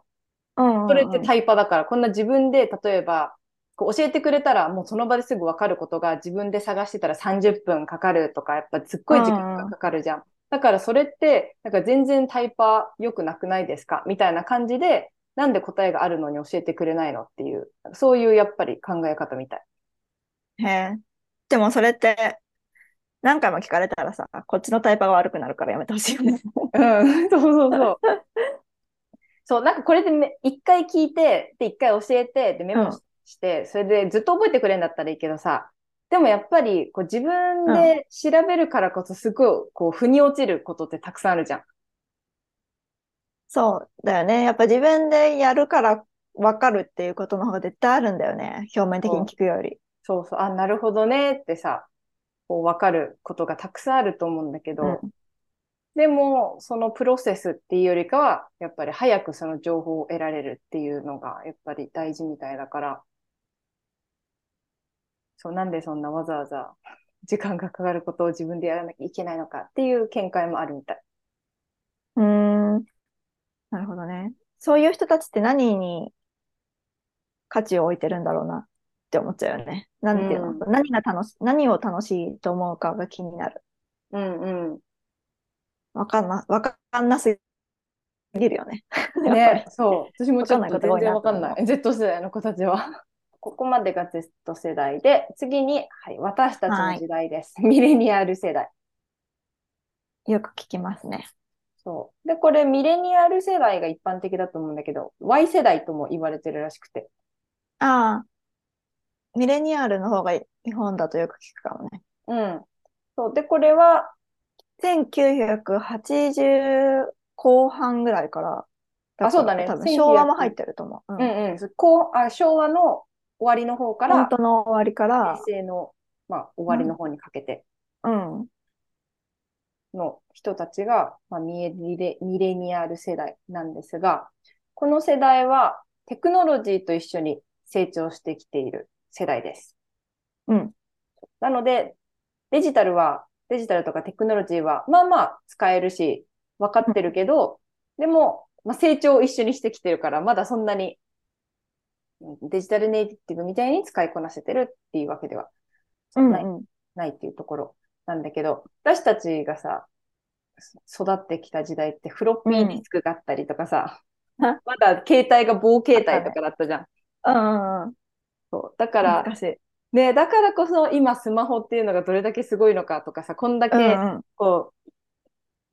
S1: うん。
S2: それってタイパだから、こんな自分で例えば、こう教えてくれたらもうその場ですぐわかることが自分で探してたら30分かかるとか、やっぱすっごい時間がかかるじゃん。だからそれって、なんか全然タイパ良くなくないですか？みたいな感じで、なんで答えがあるのに教えてくれないのっていう、そういうやっぱり考え方みたい。
S1: へえ。でもそれって何回も聞かれたらさ、こっちのタイパが悪くなるからやめてほしいよね。
S2: うん、そうそうそう。そう、なんかこれでね、一回聞いて、で、一回教えて、で、メモしして、それでずっと覚えてくれるんだったらいいけどさ、でもやっぱり、こう自分で調べるからこそ、すごい、こう、腑に落ちることってたくさんあるじゃん。
S1: そうだよね。やっぱ自分でやるから分かるっていうことの方が絶対あるんだよね。表面的に聞くより。
S2: そうそう、あ、なるほどねってさ、こう、わかることがたくさんあると思うんだけど、
S1: うん
S2: でも、そのプロセスっていうよりかは、やっぱり早くその情報を得られるっていうのが、やっぱり大事みたいだから、そう、なんでそんなわざわざ時間がかかることを自分でやらなきゃいけないのかっていう見解もあるみたい。
S1: うーん。なるほどね。そういう人たちって何に価値を置いてるんだろうなって思っちゃうよね。なんていうの、
S2: うん
S1: 何が楽し、何を楽しいと思うかが気になる。
S2: うんうん。
S1: わかんな、わかんなすぎるよね。
S2: ね、そう。私もちょっと全然わかんない。Z 世代の子たちは。ここまでが Z 世代で、次に、はい、私たちの時代です。ミレニアル世代。
S1: よく聞きますね。
S2: そう。で、これ、ミレニアル世代が一般的だと思うんだけど、Y 世代とも言われてるらしくて。
S1: ああ、ミレニアルの方が日本だとよく聞くかもね。
S2: うん。そう。で、これは、
S1: 1980後半ぐらいから、
S2: あそうだね
S1: 多分
S2: 1900
S1: 昭和も入ってると思う。うん
S2: うんうん。こうあ昭和の終わりの方から、
S1: 本当の終わりから
S2: 平、成の、まあ、終わりの方にかけて
S1: うん、
S2: の人たちが、まあ、ミレミレニアル世代なんですが、この世代はテクノロジーと一緒に成長してきている世代です。
S1: うん。
S2: なので、デジタルは、デジタルとかテクノロジーは、まあまあ使えるし、分かってるけど、でも、まあ、成長を一緒にしてきてるから、まだそんなにうんデジタルネイティブみたいに使いこなせてるっていうわけではない,、
S1: うんうん。
S2: ないっていうところなんだけど、私たちがさ、そ育ってきた時代ってフロッピーディスクがあったりとかさ、
S1: うん
S2: まだ携帯が棒携帯とかだったじゃん。
S1: うんうんうん。
S2: そうだから。ね、だからこそ今スマホっていうのがどれだけすごいのかとかさ、こんだけ
S1: うんうん。
S2: こ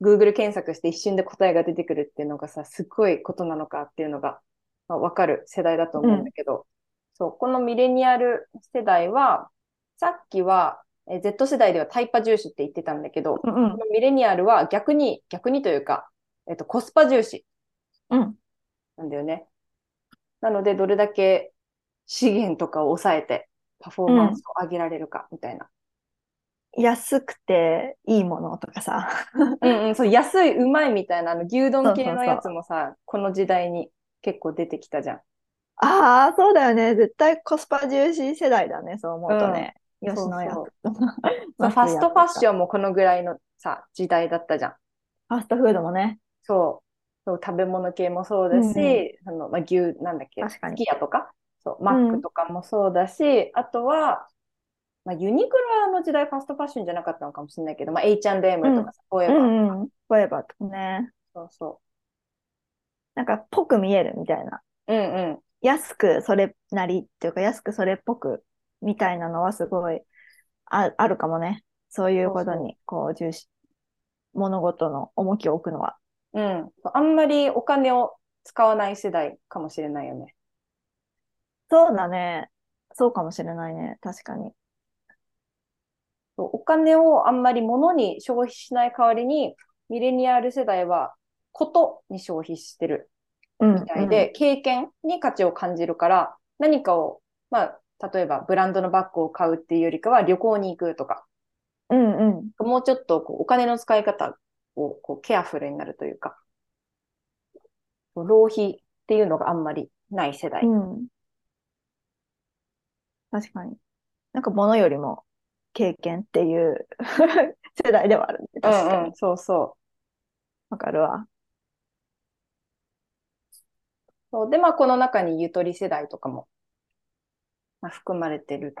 S2: う、Google 検索して一瞬で答えが出てくるっていうのがさ、すっごいことなのかっていうのが、まあ、わかる世代だと思うんだけど、そう、このミレニアル世代は、さっきは、え Z 世代ではタイパ重視って言ってたんだけど、
S1: うんうん
S2: このミレニアルは逆に、逆にというか、えっと、コスパ重視
S1: うん。
S2: なんだよね。なので、どれだけ資源とかを抑えて、パフォーマンスを上げられるか、みたいな。
S1: 安くていいものとかさ。
S2: うんうん、そう、安い、うまいみたいな、あの、牛丼系
S1: そうそうそう
S2: のやつもさ、この時代に結構出てきたじゃん。
S1: ああ、そうだよね。絶対コスパ重視世代だね。そう思うとね。
S2: うん
S1: 吉野家
S2: そう
S1: と
S2: そう
S1: か。
S2: ファストファッシ
S1: ン。
S2: ョンもこのぐらいのさ、時代だったじゃん。
S1: ファストフードもね。
S2: そう。そう食べ物系もそうだし、
S1: うん
S2: あの、まあ、牛、なんだっけ、
S1: 確かに
S2: すき家とか、そう、マックとかもそうだし、あとは、まあ、ユニクロの時代ファストファッションじゃなかったのかもしれないけど、まあ、H&M とかさ、こういううの、
S1: んうん。フォーエバーとかね。
S2: そうそ
S1: なんか、ぽく見えるみたいな。
S2: う。うんうん。
S1: 安くそれなりっていうか、安くそれっぽくみたいなのはすごいああるかもね。そういうことに、こう、重視、物事の重きを置くのは。
S2: うん。あんまりお金を使わない世代かもしれないよね。
S1: そうだね。そうかもしれないね。確かに。
S2: お金をあんまり物に消費しない代わりに、ミレニアル世代はことに消費してる
S1: うん。
S2: みたいで、経験に価値を感じるから、何かを、まあ、例えばブランドのバッグを買うっていうよりかは旅行に行くとか、
S1: うん、うん、
S2: もうちょっとこうお金の使い方をこうケアフルになるというか、浪費っていうのがあんまりない世代。
S1: うん。うん。確かに。なんか物よりも経験っていう 世代ではあるね。確かに。
S2: うんうん、そうそう。
S1: わかるわ。
S2: そうで、まあ、この中にゆとり世代とかも、まあ、含まれてる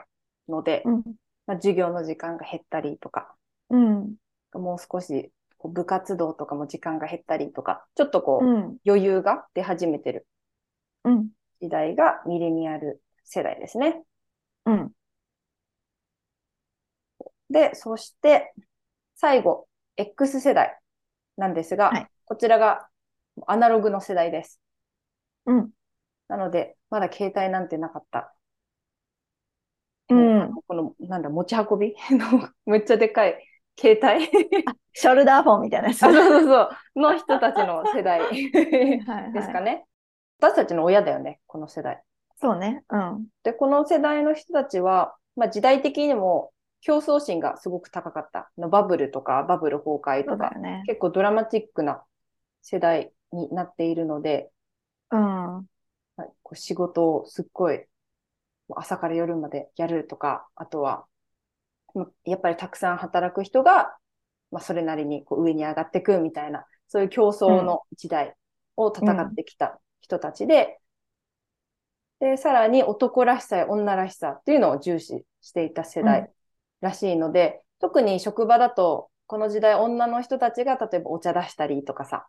S2: ので、
S1: うん。
S2: まあ、授業の時間が減ったりとか、
S1: うん。
S2: もう少しこう部活動とかも時間が減ったりとか、ちょっとこう、
S1: うん。
S2: 余裕が出始めてる
S1: うん。
S2: 時代がミレニアル世代ですね。
S1: うん。
S2: で、そして、最後、X 世代なんですが、
S1: はい
S2: こちらがアナログの世代です。
S1: うん。
S2: なので、まだ携帯なんてなかった。
S1: うん。
S2: この、なんだ、持ち運び？のめっちゃでかい携帯
S1: ショルダーフォンみたいなやつ。
S2: あそうそうそう、の人たちの世代
S1: はい
S2: ですか
S1: はい。
S2: ね。私たちの親だよね、この世代。
S1: そうね。うん。
S2: で、この世代の人たちは、まあ、時代的にも競争心がすごく高かった。のバブルとか、バブル崩壊とか、
S1: そうだよね。
S2: 結構ドラマチックな世代になっているので、
S1: うん。
S2: はい。こう仕事をすっごい朝から夜までやるとか、あとは、まやっぱりたくさん働く人が、まあ、それなりにこう上に上がっていくみたいな、そういう競争の時代を戦ってきた人たちで、で、さらに男らしさや女らしさっていうのを重視していた世代らしいので、特に職場だと、この時代女の人たちが例えばお茶出したりとかさ、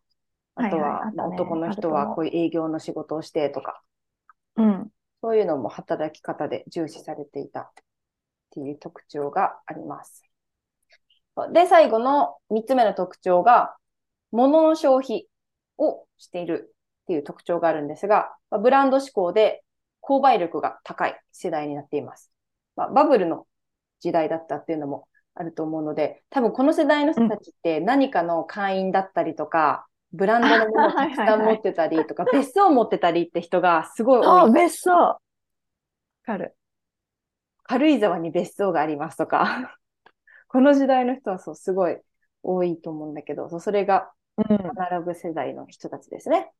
S2: あと
S1: は
S2: 男の人はこういう営業の仕事をしてとか、
S1: うん。
S2: そういうのも働き方で重視されていたっていう特徴があります。で、最後の3つ目の特徴が、物の消費をしているっていう特徴があるんですが、まあブランド志向で購買力が高い世代になっています。まあ、バブルの時代だったっていうのもあると思うので、多分この世代の人たちって何かの会員だったりとか、ブランドのものをたくさん持ってたりとか、別荘を持ってたりって人がすごい多い
S1: あ、別荘。わかる。
S2: 軽井沢に別荘がありますとか、この時代の人はそう、すごい多いと思うんだけど、そうそれが
S1: うん
S2: ア。ナログ世代の人たちですね。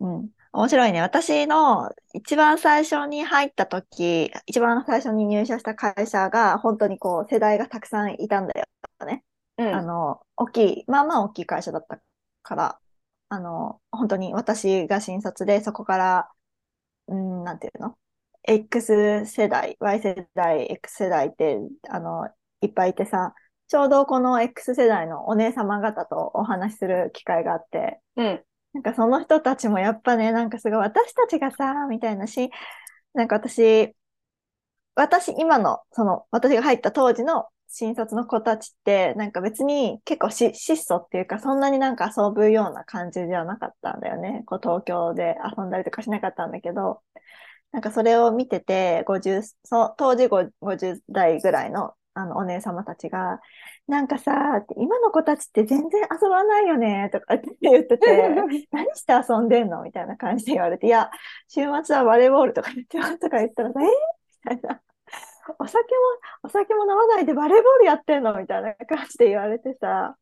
S1: うん。面白いね。私の一番最初に入った時、一番最初に入社した会社が、本当にこう、世代がたくさんいたんだよね。
S2: うん。
S1: あの、大きい、まあまあ大きい会社だったから、あの、本当に私が新卒で、そこから、うん、なんていうの ?X 世代、Y 世代、X 世代って、あの、いっぱいいてさ、ちょうどこの X 世代のお姉様方とお話しする機会があって、
S2: うん。
S1: なんかその人たちもやっぱね、なんかすごい私たちがさ、みたいなし、なんか私、私、今の、その、私が入った当時の新卒の子たちって、なんか別に結構し質素っていうか、そんなになんか遊ぶような感じではなかったんだよね。こう東京で遊んだりとかしなかったんだけど、なんかそれを見てて、50、そう、当時5 50代ぐらいの、あの、お姉様たちが、なんかさ、今の子たちって全然遊ばないよね、とかって言ってて、何して遊んでんの？みたいな感じで言われて、いや、週末はバレーボールとか言ってますとか言ったらさ、えー、みたいな。お酒も、お酒も飲まないでバレーボールやってんのみたいな感じで言われてさ。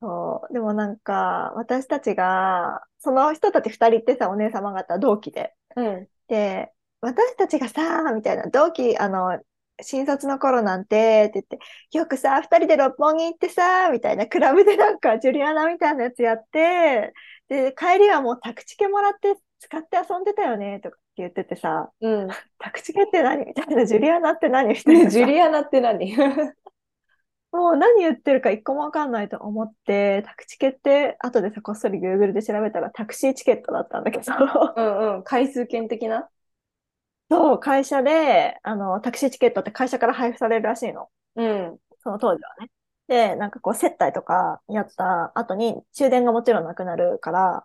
S1: そう。でもなんか、私たちが、その人たち二人ってさ、お姉様方同期で。
S2: うん。
S1: で、私たちがさ、みたいな、同期、あの、新卒の頃なんて、って言って、よくさ、二人で六本木行ってさ、みたいな、クラブでなんか、ジュリアナみたいなやつやって、で、帰りはもうタクチケもらって使って遊んでたよね、とか言っててさ、
S2: うん。
S1: タクチケって何？みたいな、ジュリアナって何？みたいなさ
S2: ジュリアナって何？
S1: もう何言ってるか一個もわかんないと思って、タクチケって、後でさ、こっそり Google で調べたらタクシーチケットだったんだけど、
S2: うんうん。回数券的な？
S1: そう、会社で、あの、タクシーチケットって会社から配布されるらしいの。
S2: うん。
S1: その当時はね。で、なんかこう、接待とかやった後に、終電がもちろんなくなるから、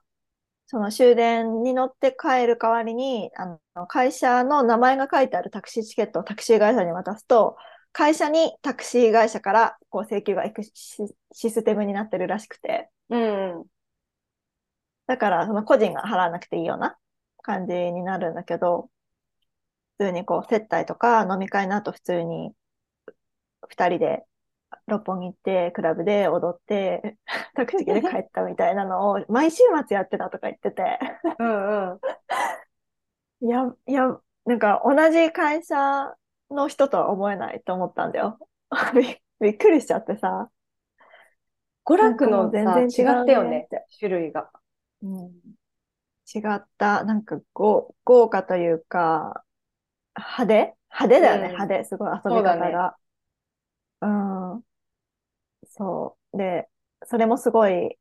S1: その終電に乗って帰る代わりに、あの会社の名前が書いてあるタクシーチケットをタクシー会社に渡すと、会社にタクシー会社からこう請求が行くシシステムになってるらしくて、
S2: うん。
S1: だからその個人が払わなくていいような感じになるんだけど、普通にこう接待とか飲み会の後普通に二人で六本木行って、クラブで踊って、タクシーで帰ったみたいなのを毎週末やってたとか言ってて、
S2: うんうん。
S1: いや、いや、なんか同じ会社の人とは思えないと思ったんだよ。びびっくりしちゃってさ。
S2: 娯楽の
S1: 全然違
S2: ったよね
S1: って、
S2: 種類が。
S1: うん、違った、なんか豪、豪華というか、派手？派手だよね、
S2: うん
S1: 派手。すごい遊び方が。うん。そう。で、それもすごい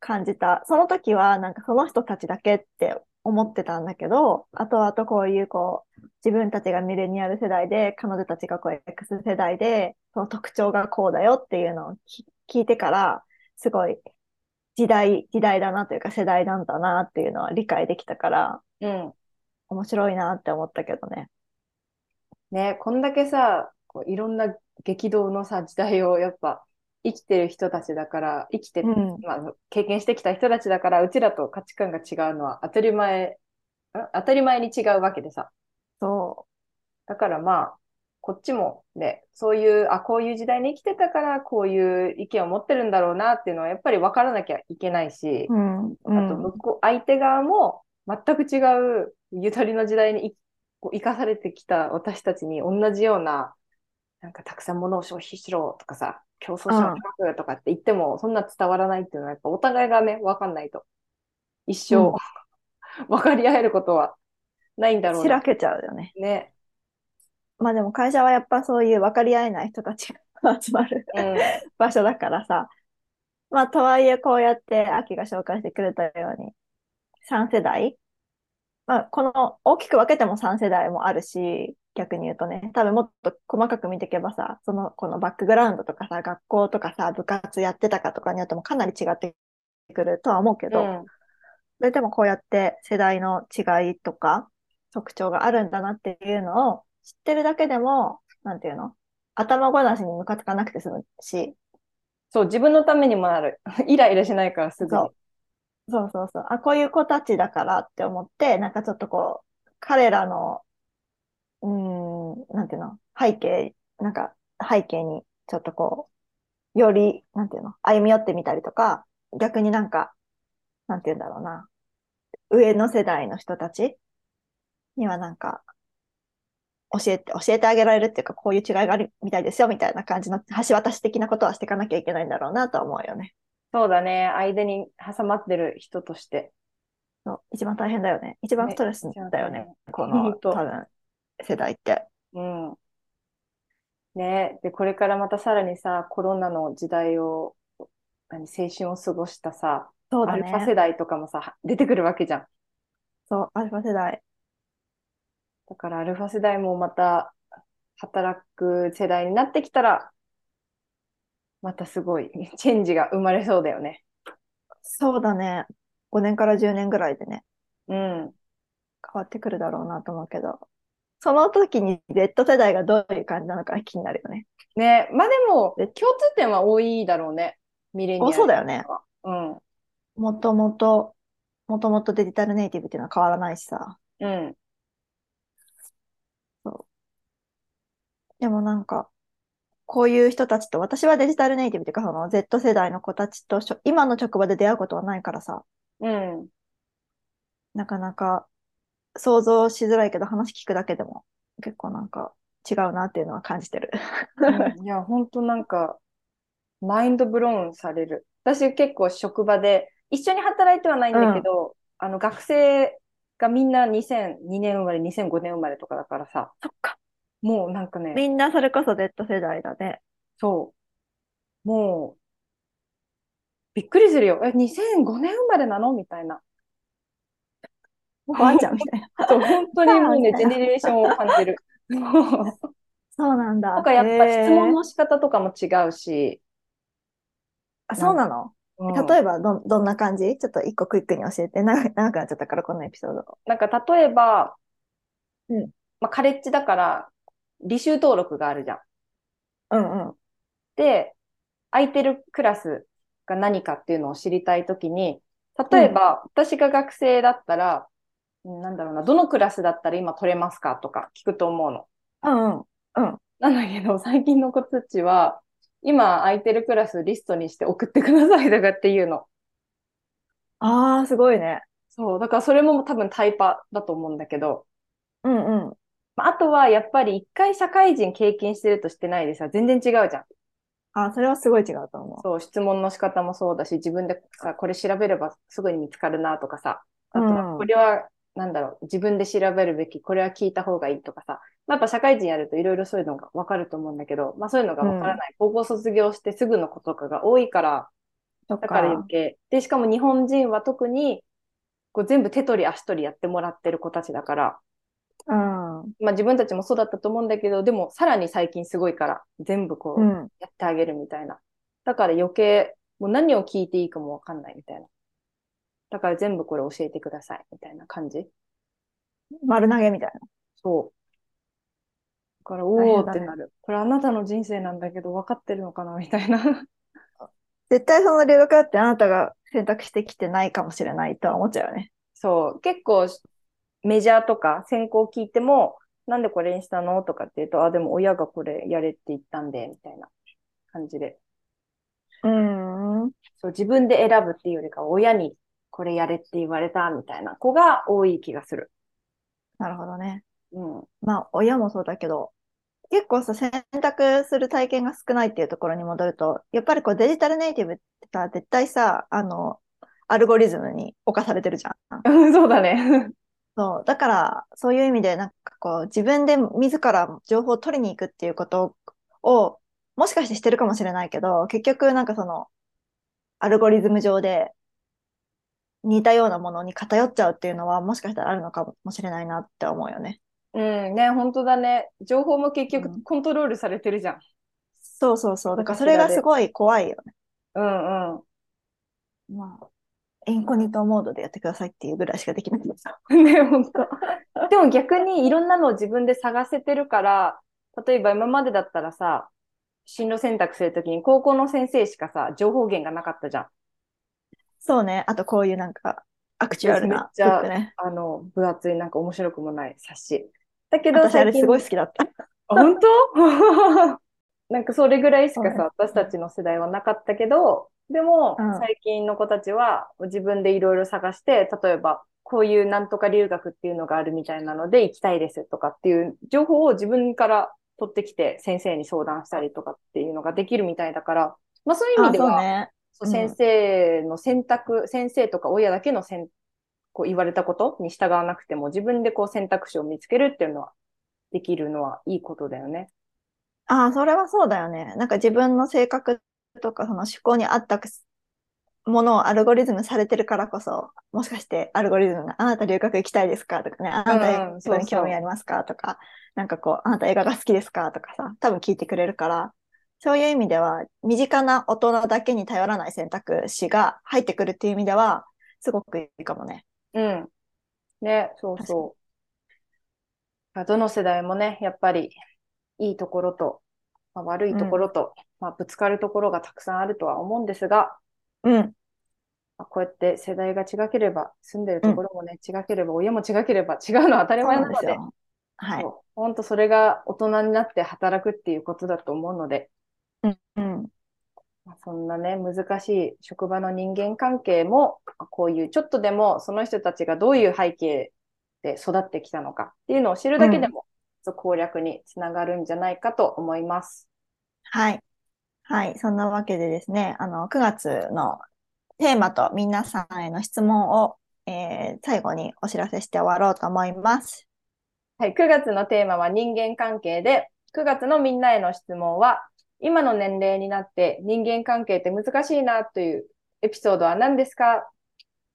S1: 感じた。その時は、なんかその人たちだけって思ってたんだけど、後々こういうこう、自分たちがミレニアル世代で、彼女たちがこう X 世代で、その特徴がこうだよっていうのをき聞いてから、すごい時代、時代だなというか世代なんだなっていうのは理解できたから、
S2: うん。
S1: 面白いなって思ったけどね。
S2: ね、こんだけさ、こういろんな激動のさ、時代をやっぱ生きてる人たちだから、生きて、
S1: うん。
S2: まあ、経験してきた人たちだから、うちらと価値観が違うのは当たり前、ん当たり前に違うわけでさ。
S1: そ
S2: だからまあ、こっちもね、そういう、あ、こういう時代に生きてたから、こういう意見を持ってるんだろうなっていうのは、やっぱり分からなきゃいけないし、
S1: う。うん。う
S2: あと
S1: ん。
S2: 向こう、相手側も全く違うゆとりの時代にいこう生かされてきた私たちに同じような、なんかたくさん物を消費しろとかさ、競争者を高くとかって言っても、そんな伝わらないっていうのは、やっぱお互いがね、分かんないと。一生、分かり合えることはないんだろうな。
S1: しらけちゃうよね。
S2: ね。
S1: まあでも会社はやっぱそういう分かり合えない人たちが集まる
S2: うん。
S1: 場所だからさ。まあとはいえこうやって秋が紹介してくれたように、3世代まあこの大きく分けても3世代もあるし、逆に言うとね、多分もっと細かく見ていけばさ、そのこのバックグラウンドとかさ、学校とかさ、部活やってたかとかによってもかなり違ってくるとは思うけど、
S2: うん。
S1: それでもこうやって世代の違いとか特徴があるんだなっていうのを知ってるだけでも、なんていうの？頭ごなしにムカつかなくて済むし、
S2: そう、自分のためにもなる。イライラしないからすぐに。
S1: そうそうそうそう、あ、こういう子たちだからって思って、なんかちょっとこう、彼らの、うーん、なんていうの？背景、なんか背景にちょっとこう、より、なんていうの？歩み寄ってみたりとか、逆になんか、なんていうんだろうな、上の世代の人たちにはなんか、教えて、教えてあげられるっていうか、こういう違いがあるみたいですよ、みたいな感じの橋渡し的なことはしていかなきゃいけないんだろうなとは思うよね。
S2: そうだね。間に挟まってる人として。
S1: そう、一番大変だよね。一番
S2: ね
S1: ストレスだよね。この、多分、世代って。
S2: うん。ねで、これからまたさらにさ、コロナの時代を、何、青春を過ごしたさ、
S1: そうだ
S2: アルファ世
S1: ね。
S2: 代とかもさ、出てくるわけじゃん。
S1: そう、アルファ世代。
S2: だからアルファ世代もまた働く世代になってきたら、またすごいチェンジが生まれそうだよね。
S1: そうだね。5年から10年ぐらいでね、
S2: うん。
S1: 変わってくるだろうなと思うけど、その時に Z 世代がどういう感じなのか気になるよね。
S2: ねまあでも、
S1: で
S2: 共通点は多いだろうね。ミレニア
S1: お、
S2: ル
S1: そうだよね。
S2: うん。
S1: もともと、もともとデジタルネイティブっていうのは変わらないしさ。
S2: うん。
S1: でもなんか、こういう人たちと、私はデジタルネイティブっていうか、その Z 世代の子たちと今の職場で出会うことはないからさ、
S2: うん。
S1: なかなか想像しづらいけど話聞くだけでも結構なんか違うなっていうのは感じてる。
S2: うんいや、ほんとなんか、マインドブローンされる。私結構職場で、一緒に働いてはないんだけど、あの学生がみんな2002年生まれ、2005年生まれとかだからさ、
S1: そっか。
S2: もうなんかね、
S1: みんなそれこそ Z 世代だね。
S2: そう、もう、びっくりするよ。え、2005年生まれなの？みたいな。
S1: おばあちゃんみたいな。
S2: そう、本当にもうね、ジェネレーションを感じる。
S1: そうなんだ。
S2: とかやっぱ質問の仕方とかも違うし、
S1: あ、そうなの？
S2: うん
S1: 例えばど、どんな感じ？ちょっと一個クイックに教えて。長長くなっちゃったから、このエピソード。
S2: なんか例えば、
S1: うん
S2: まあ、カレッジだから、履修登録があるじゃん。
S1: うんうん。
S2: で、空いてるクラスが何かっていうのを知りたいときに、例えば、私が学生だったら、うんなんだろうな、どのクラスだったら今取れますかとか聞くと思うの。
S1: うんうん。
S2: なんだけど、最近の子たちは、今空いてるクラスリストにして送ってくださいとかっていうの。
S1: ああ、すごいね。
S2: そう、だからそれも多分タイパだと思うんだけど、
S1: うんうん。
S2: まああとはやっぱり一回社会人経験してるとしてないでさ、全然違うじゃん。
S1: あーそれはすごい違うと思
S2: そう、質問の仕方もそうだし、自分でさ、これ調べればすぐに見つかるなとかさ、あとは
S1: うん
S2: これは、なんだろう、自分で調べるべき、これは聞いた方がいいとかさ、まあ、やっぱ社会人やるといろいろそういうのがわかると思うんだけど、まあそういうのがわからない。高校卒業してすぐの子とかが多いから、だから余計。で、しかも日本人は特に、こう全部手取り足取りやってもらってる子たちだから、
S1: うん。
S2: まあ自分たちもそうだったと思うんだけど、でもさらに最近すごいから、全部こう、
S1: うん。
S2: やってあげるみたいな。だから余計、もう何を聞いていいかもわかんないみたいな。だから全部これ教えてくださいみたいな感じ？
S1: 丸投げみたいな。
S2: そう。だから、
S1: 大
S2: おーってなる。これあなたの人生なんだけど分かってるのかなみたいな。
S1: 絶対その留学だってあなたが選択してきてないかもしれないとは思っちゃうよね。
S2: そう。結構メジャーとか専攻聞いても、なんでこれにしたのとかって言うと、あ、でも親がこれやれって言ったんで、みたいな感じで。
S1: うん。
S2: そう、自分で選ぶっていうよりかは、親にこれやれって言われたみたいな子が多い気がする。
S1: なるほどね。
S2: うん。
S1: まあ、親もそうだけど、結構さ、選択する体験が少ないっていうところに戻ると、やっぱりこうデジタルネイティブってさ、絶対さ、あの、アルゴリズムに侵されてるじゃん。
S2: そうだね。
S1: そう。だから、そういう意味で、なんかこう、自分で自ら情報を取りに行くっていうことを、もしかしてしてるかもしれないけど、結局なんかその、アルゴリズム上で似たようなものに偏っちゃうっていうのは、もしかしたらあるのかもしれないなって思うよね。
S2: うん、ね、本当だね。情報も結
S1: うん
S2: 局コントロールされてるじゃん。
S1: そうそうそう。だからそれがすごい怖いよね。
S2: うんうん。
S1: まあ、インコニトモードでやってくださいっていうぐらいしかできないんですよ。
S2: ね、本当。でも逆にいろんなのを自分で探せてるから、例えば今までだったらさ、進路選択するときに高校の先生しかさ、情報源がなかったじゃん。
S1: そうね。あとこういうなんか、アクチュアルな
S2: めっちゃ
S1: ね。
S2: あの、分厚いなんか面白くもない冊子。だけど
S1: 私あれすごい好きだった。
S2: あ本当？なんかそれぐらいしかさ、私たちの世代はなかったけど、でも
S1: うん
S2: 最近の子たちは自分でいろいろ探して、例えばこういうなんとか留学っていうのがあるみたいなので行きたいですとかっていう情報を自分から取ってきて先生に相談したりとかっていうのができるみたいだから、まあそういう意
S1: あ、
S2: 味では、
S1: ね。
S2: 先生の選択、先生とか親だけの選こう言われたことに従わなくても自分でこう選択肢を見つけるっていうのはできるのはいいことだよね。
S1: ああ、それはそうだよね。なんか自分の性格とかその思考に合ったものをアルゴリズムされてるからこそ、もしかしてアルゴリズムがあなた留学行きたいですかとかね、あなた
S2: うん
S1: 英語に興味ありますかとか、なんかこう、あなた映画が好きですかとかさ、多分聞いてくれるから、そういう意味では、身近な大人だけに頼らない選択肢が入ってくるっていう意味では、すごくいいかもね。
S2: うん。ね、そうそう。どの世代もね、やっぱりいいところと、まあ、悪いところと、まあ、ぶつかるところがたくさんあるとは思うんですが、
S1: うん。
S2: まあ、こうやって世代が違ければ、住んでるところもね、違ければ、親も違ければ違うのは当たり前なんので、
S1: すよ。はい。
S2: 本当それが大人になって働くっていうことだと思うので、
S1: うん。うん。
S2: まあそんなね、難しい職場の人間関係も、まあこういうちょっとでもその人たちがどういう背景で育ってきたのかっていうのを知るだけでも、そう攻略につながるんじゃないかと思います。
S1: はい。はい。そんなわけでですね、あの、9月のテーマと皆さんへの質問を、えー最後にお知らせして終わろうと思います。
S2: はい、9月のテーマは人間関係で、9月のみんなへの質問は、今の年齢になって人間関係って難しいなというエピソードは何ですか？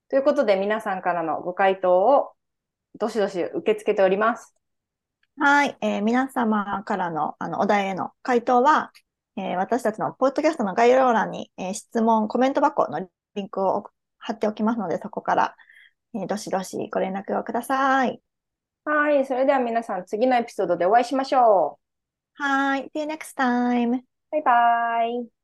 S2: ということで皆さんからのご回答をどしどし受け付けております。
S1: はい。えー皆様からの、あの、お題への回答は、えー私たちのポッドキャストの概要欄に、えー質問、コメント箱のリンクを貼っておきますので、そこから、えーどしどしご連絡をください。
S2: はい。それでは皆さん、次のエピソードでお会いしましょ
S1: はい。See you next time.
S2: う。バイバイ。